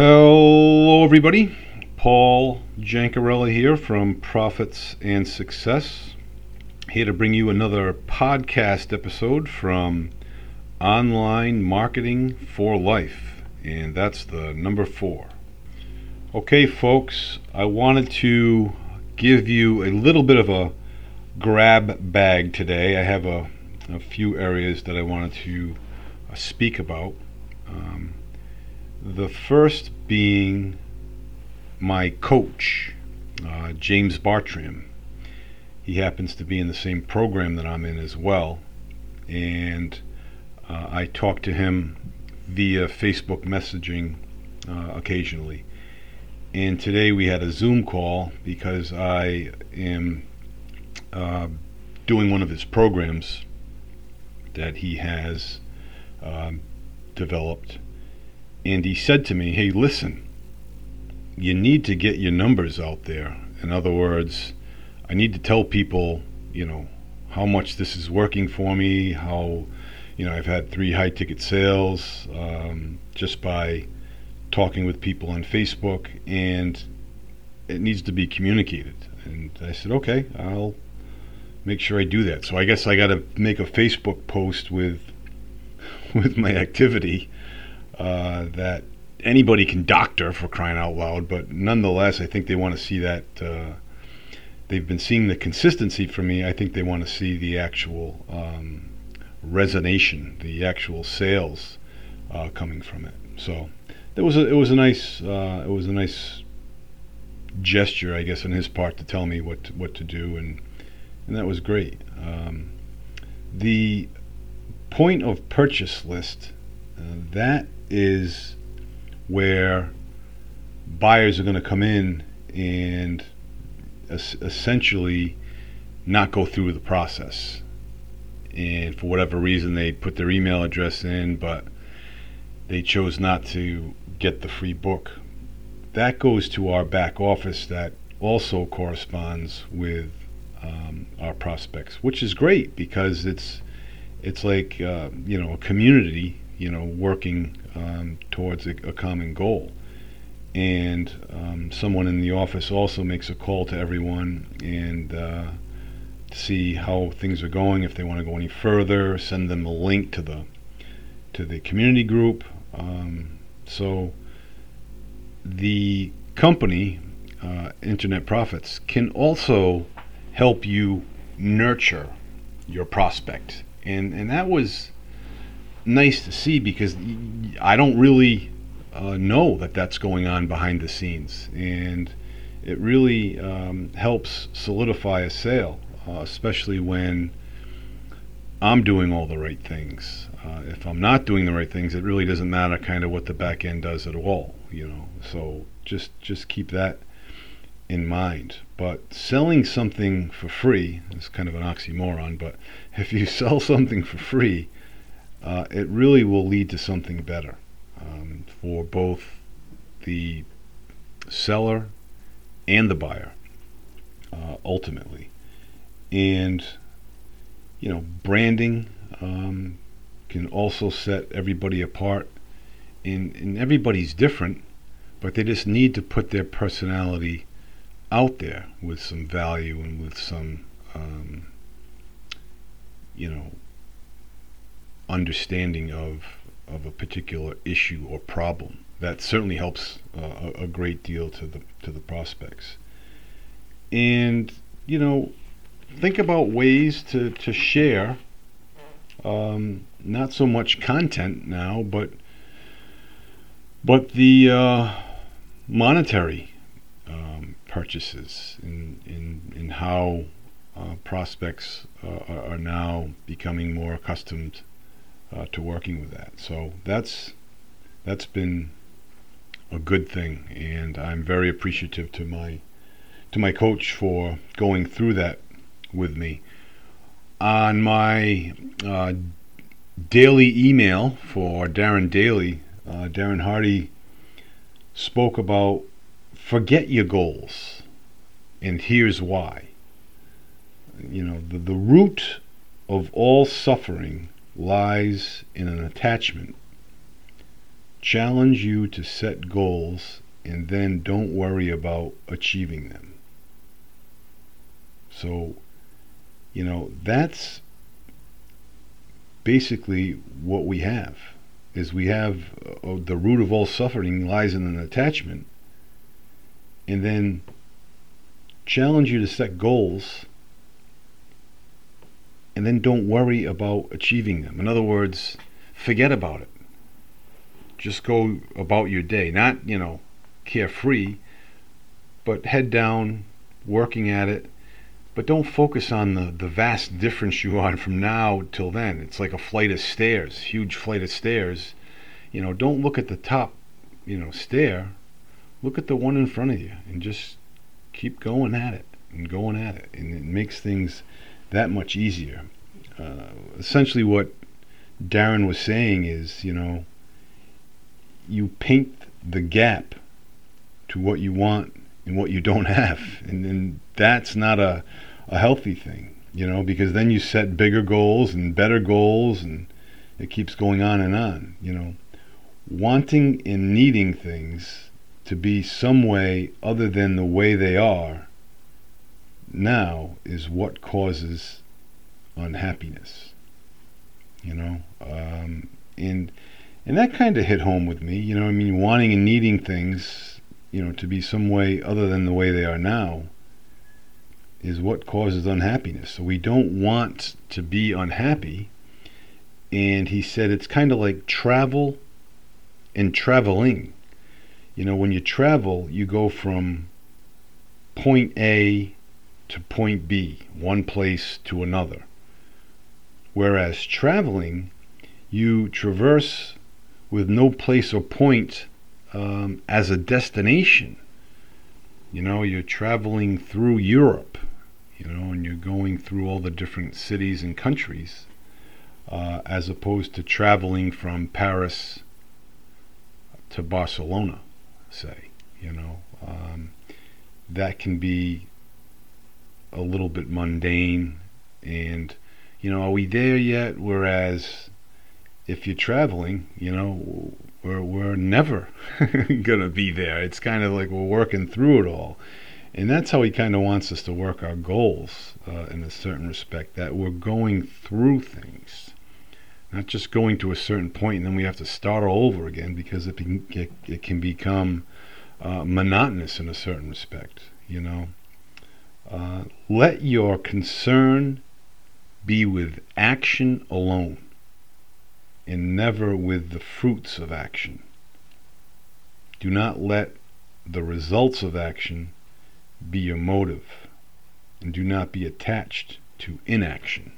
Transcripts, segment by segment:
Hello, everybody. Paul Jancarella here from Profits and Success. Here to bring you another podcast episode from Online Marketing for Life, and that's the number four. Okay, folks, I wanted to give you a little bit of a grab bag today. I have a, a few areas that I wanted to uh, speak about. Um, the first being my coach, uh, James Bartram. He happens to be in the same program that I'm in as well. And uh, I talk to him via Facebook messaging uh, occasionally. And today we had a Zoom call because I am uh, doing one of his programs that he has um, developed and he said to me, Hey, listen, you need to get your numbers out there. In other words, I need to tell people, you know, how much this is working for me, how, you know, I've had three high ticket sales um, just by talking with people on Facebook, and it needs to be communicated. And I said, okay, I'll make sure I do that. So I guess I got to make a Facebook post with with my activity uh, that anybody can doctor for crying out loud, but nonetheless, I think they want to see that. Uh, they've been seeing the consistency from me. I think they want to see the actual um, resonation, the actual sales uh, coming from it. So it was a, it was a nice uh, it was a nice gesture, I guess, on his part to tell me what to, what to do, and and that was great. Um, the point of purchase list uh, that is where buyers are going to come in and es- essentially not go through the process. And for whatever reason, they put their email address in, but they chose not to get the free book. That goes to our back office that also corresponds with um, our prospects, which is great because it's it's like uh, you know a community you know, working um, towards a, a, common goal. And um, someone in the office also makes a call to everyone and uh, see how things are going. If they want to go any further, send them a link to the to the community group. Um, so the company, uh, Internet Profits, can also help you nurture your prospect, and and that was nice to see because I don't really uh, know that that's going on behind the scenes, and it really um, helps solidify a sale, uh, especially when I'm doing all the right things. Uh, if I'm not doing the right things, it really doesn't matter kind of what the back end does at all, you know. So just just keep that in mind. But selling something for free is kind of an oxymoron, but if you sell something for free, uh, it really will lead to something better um, for both the seller and the buyer uh, ultimately. And, you know, branding um, can also set everybody apart. And, and everybody's different, but they just need to put their personality out there with some value and with some, um, you know, understanding of of a particular issue or problem. That certainly helps uh, a, great deal to the to the prospects. And you know, think about ways to to share. Um, not so much content now, but but the uh, monetary um, purchases in in in how uh, prospects uh, are now becoming more accustomed uh, to working with that. So that's that's been a good thing, and I'm very appreciative to my to my coach for going through that with me. On my uh, daily email for Darren Daily, uh, Darren Hardy spoke about forget your goals, and here's why. You know, the, the root of all suffering lies in an attachment challenge you to set goals and then don't worry about achieving them. So, you know, that's basically what we have is we have uh, the root of all suffering lies in an attachment and then challenge you to set goals and then don't worry about achieving them. In other words, forget about it. Just go about your day, not, you know, carefree, but head down, working at it. But don't focus on the, the vast difference you are from now till then. It's like a flight of stairs, huge flight of stairs. You know, don't look at the top, you know, stair. Look at the one in front of you and just keep going at it and going at it. And it makes things that much easier. Uh, essentially, what Darren was saying is, you know, you paint the gap to what you want and what you don't have, and, and that's not a a healthy thing, you know, because then you set bigger goals and better goals, and it keeps going on and on, you know. Wanting and needing things to be some way other than the way they are now is what causes unhappiness. You know, um, and and that kind of hit home with me. You know, I mean, wanting and needing things, you know, to be some way other than the way they are now, is what causes unhappiness. So we don't want to be unhappy. And he said it's kind of like travel and traveling. You know, when you travel, you go from point A to point B, one place to another. Whereas traveling, you traverse with no place or point um, as a destination. You know, you're traveling through Europe, you know, and you're going through all the different cities and countries, uh, as opposed to traveling from Paris to Barcelona, say, you know. Um, that can be a little bit mundane and you know, are we there yet? Whereas if you're traveling, you know, we're, we're never going to be there. It's kind of like we're working through it all. And that's how he kind of wants us to work our goals uh, in a certain respect, that we're going through things, not just going to a certain point and then we have to start all over again because it, be, it, it can become uh, monotonous in a certain respect, you know. Uh, let your concern be with action alone and never with the fruits of action. Do not let the results of action be your motive and do not be attached to inaction.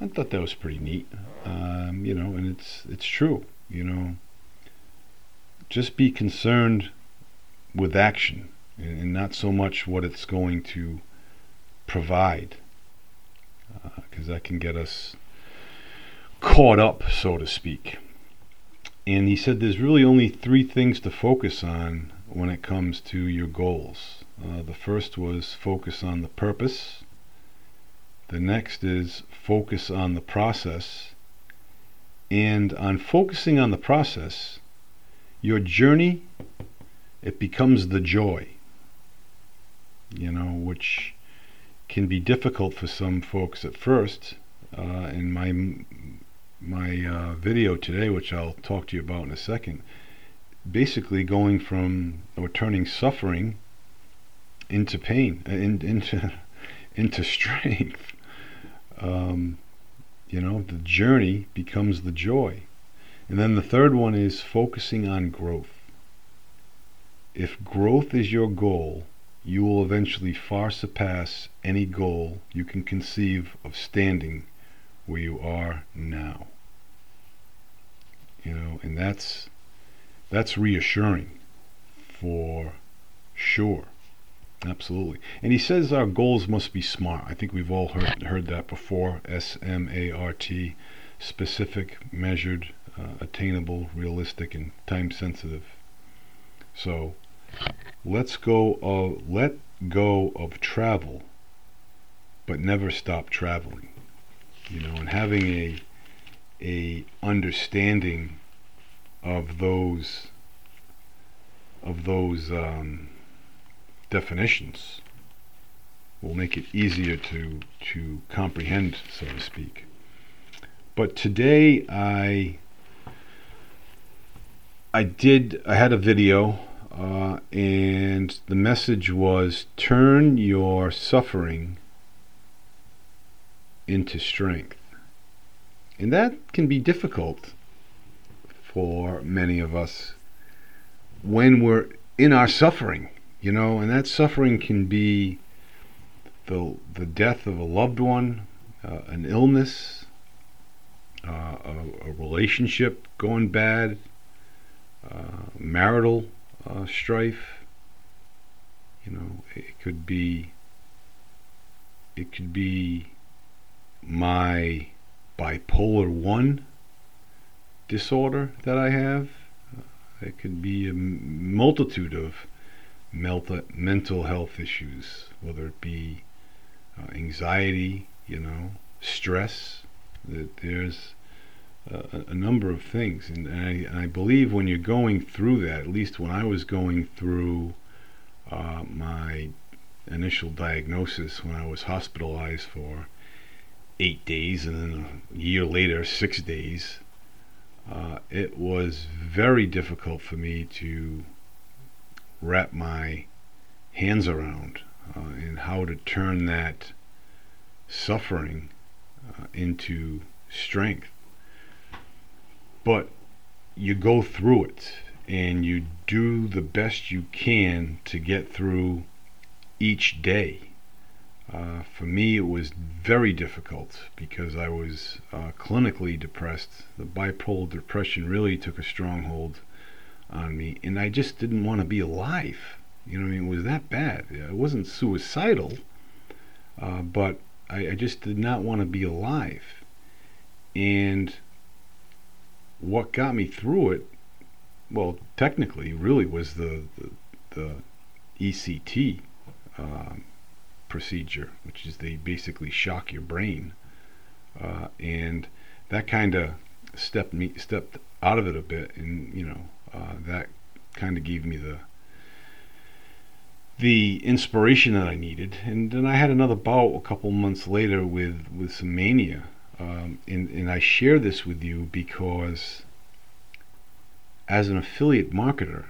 I thought that was pretty neat, um, you know, and it's it's true, you know. Just be concerned with action and, and not so much what it's going to provide because uh, that can get us caught up, so to speak. And he said there's really only three things to focus on when it comes to your goals. Uh, the first was focus on the purpose. The next is focus on the process. And on focusing on the process, your journey, it becomes the joy. You know, which can be difficult for some folks at first. Uh, in my my uh, video today, which I'll talk to you about in a second, basically going from or turning suffering into pain, uh, in, into into strength. Um, you know, the journey becomes the joy. And then the third one is focusing on growth. If growth is your goal, you will eventually far surpass any goal you can conceive of standing where you are now. You know, and that's that's reassuring for sure. Absolutely. And he says our goals must be smart. I think we've all heard heard that before. S M A R T specific, measured, uh, attainable, realistic and time sensitive. So let's go of let go of travel but never stop traveling you know and having a a understanding of those of those um, definitions will make it easier to to comprehend, so to speak. But today I I did I had a video uh, and the message was turn your suffering into strength. And that can be difficult for many of us when we're in our suffering, you know, and that suffering can be the, the death of a loved one, uh, an illness, uh, a, a, relationship going bad, uh, marital uh, strife. You know, it could be it could be my bipolar one disorder that I have. Uh, it could be a multitude of mental health issues, whether it be uh, anxiety, you know, stress. That there's a, a number of things, and I, and I, believe when you're going through that, at least when I was going through uh, my initial diagnosis when I was hospitalized for eight days, and then a year later, six days. Uh, it was very difficult for me to wrap my hands around uh, and how to turn that suffering uh, into strength but you go through it and you do the best you can to get through each day. Uh, for me, it was very difficult because I was uh, clinically depressed. The bipolar depression really took a stronghold on me, and I just didn't want to be alive. You know, I mean, it was that bad. It wasn't suicidal, uh, but I, I just did not want to be alive. And what got me through it, well, technically, really was the the, the ECT um, procedure, which is they basically shock your brain, uh, and that kind of stepped me stepped out of it a bit, and you know uh, that kind of gave me the the inspiration that I needed. And then I had another bout a couple months later with with some mania, um, and, and I share this with you because as an affiliate marketer,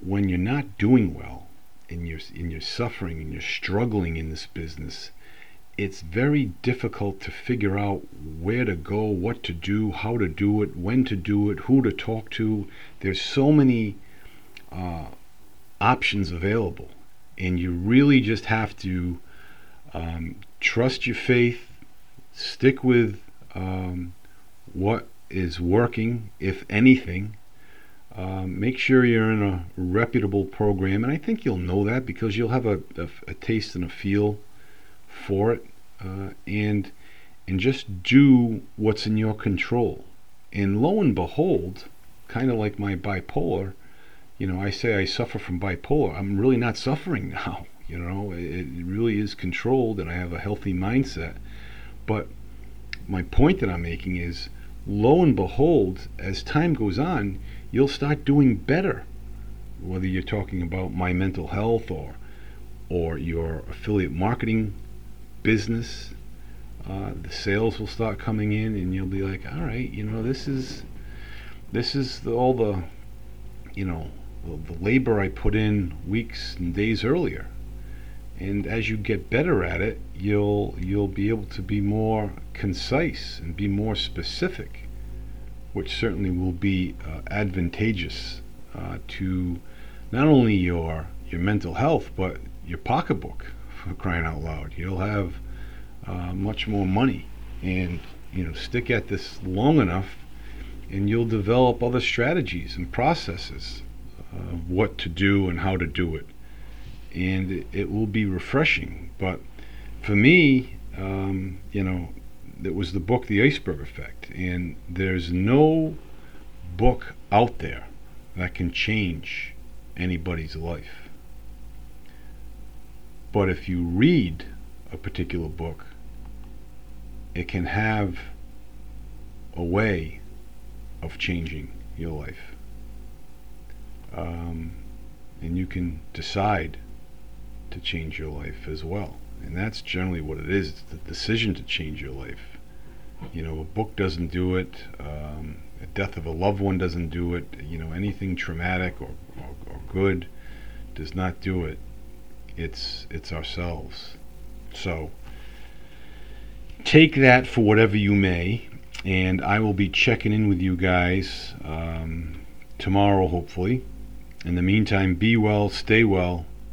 when you're not doing well and you're, and you're suffering and you're struggling in this business, it's very difficult to figure out where to go, what to do, how to do it, when to do it, who to talk to. There's so many uh, options available, and you really just have to um, trust your faith, stick with um, what is working, if anything. Um, make sure you're in a reputable program, and I think you'll know that because you'll have a, a, a taste and a feel for it, uh, and and just do what's in your control. And lo and behold, kind of like my bipolar, you know, I say I suffer from bipolar. I'm really not suffering now. You know, it, it really is controlled, and I have a healthy mindset. But my point that I'm making is lo and behold, as time goes on, you'll start doing better. Whether you're talking about my mental health or or your affiliate marketing business, uh, the sales will start coming in, and you'll be like, all right, you know, this is this is the, all the you know the, the labor I put in weeks and days earlier and as you get better at it you'll you'll be able to be more concise and be more specific which certainly will be uh, advantageous uh, to not only your your mental health but your pocketbook for crying out loud. You'll have uh, much more money and you know stick at this long enough and you'll develop other strategies and processes of what to do and how to do it and it, will be refreshing. But for me, um, you know, it was the book The Iceberg Effect, and there's no book out there that can change anybody's life. But if you read a particular book, it can have a way of changing your life. Um, and you can decide to change your life as well. And that's generally what it is. It's the decision to change your life. You know, a book doesn't do it. Um, a death of a loved one doesn't do it. You know, anything traumatic or, or, or good does not do it. It's it's ourselves. So take that for whatever you may, and I will be checking in with you guys um, tomorrow, hopefully. In the meantime, be well, stay well.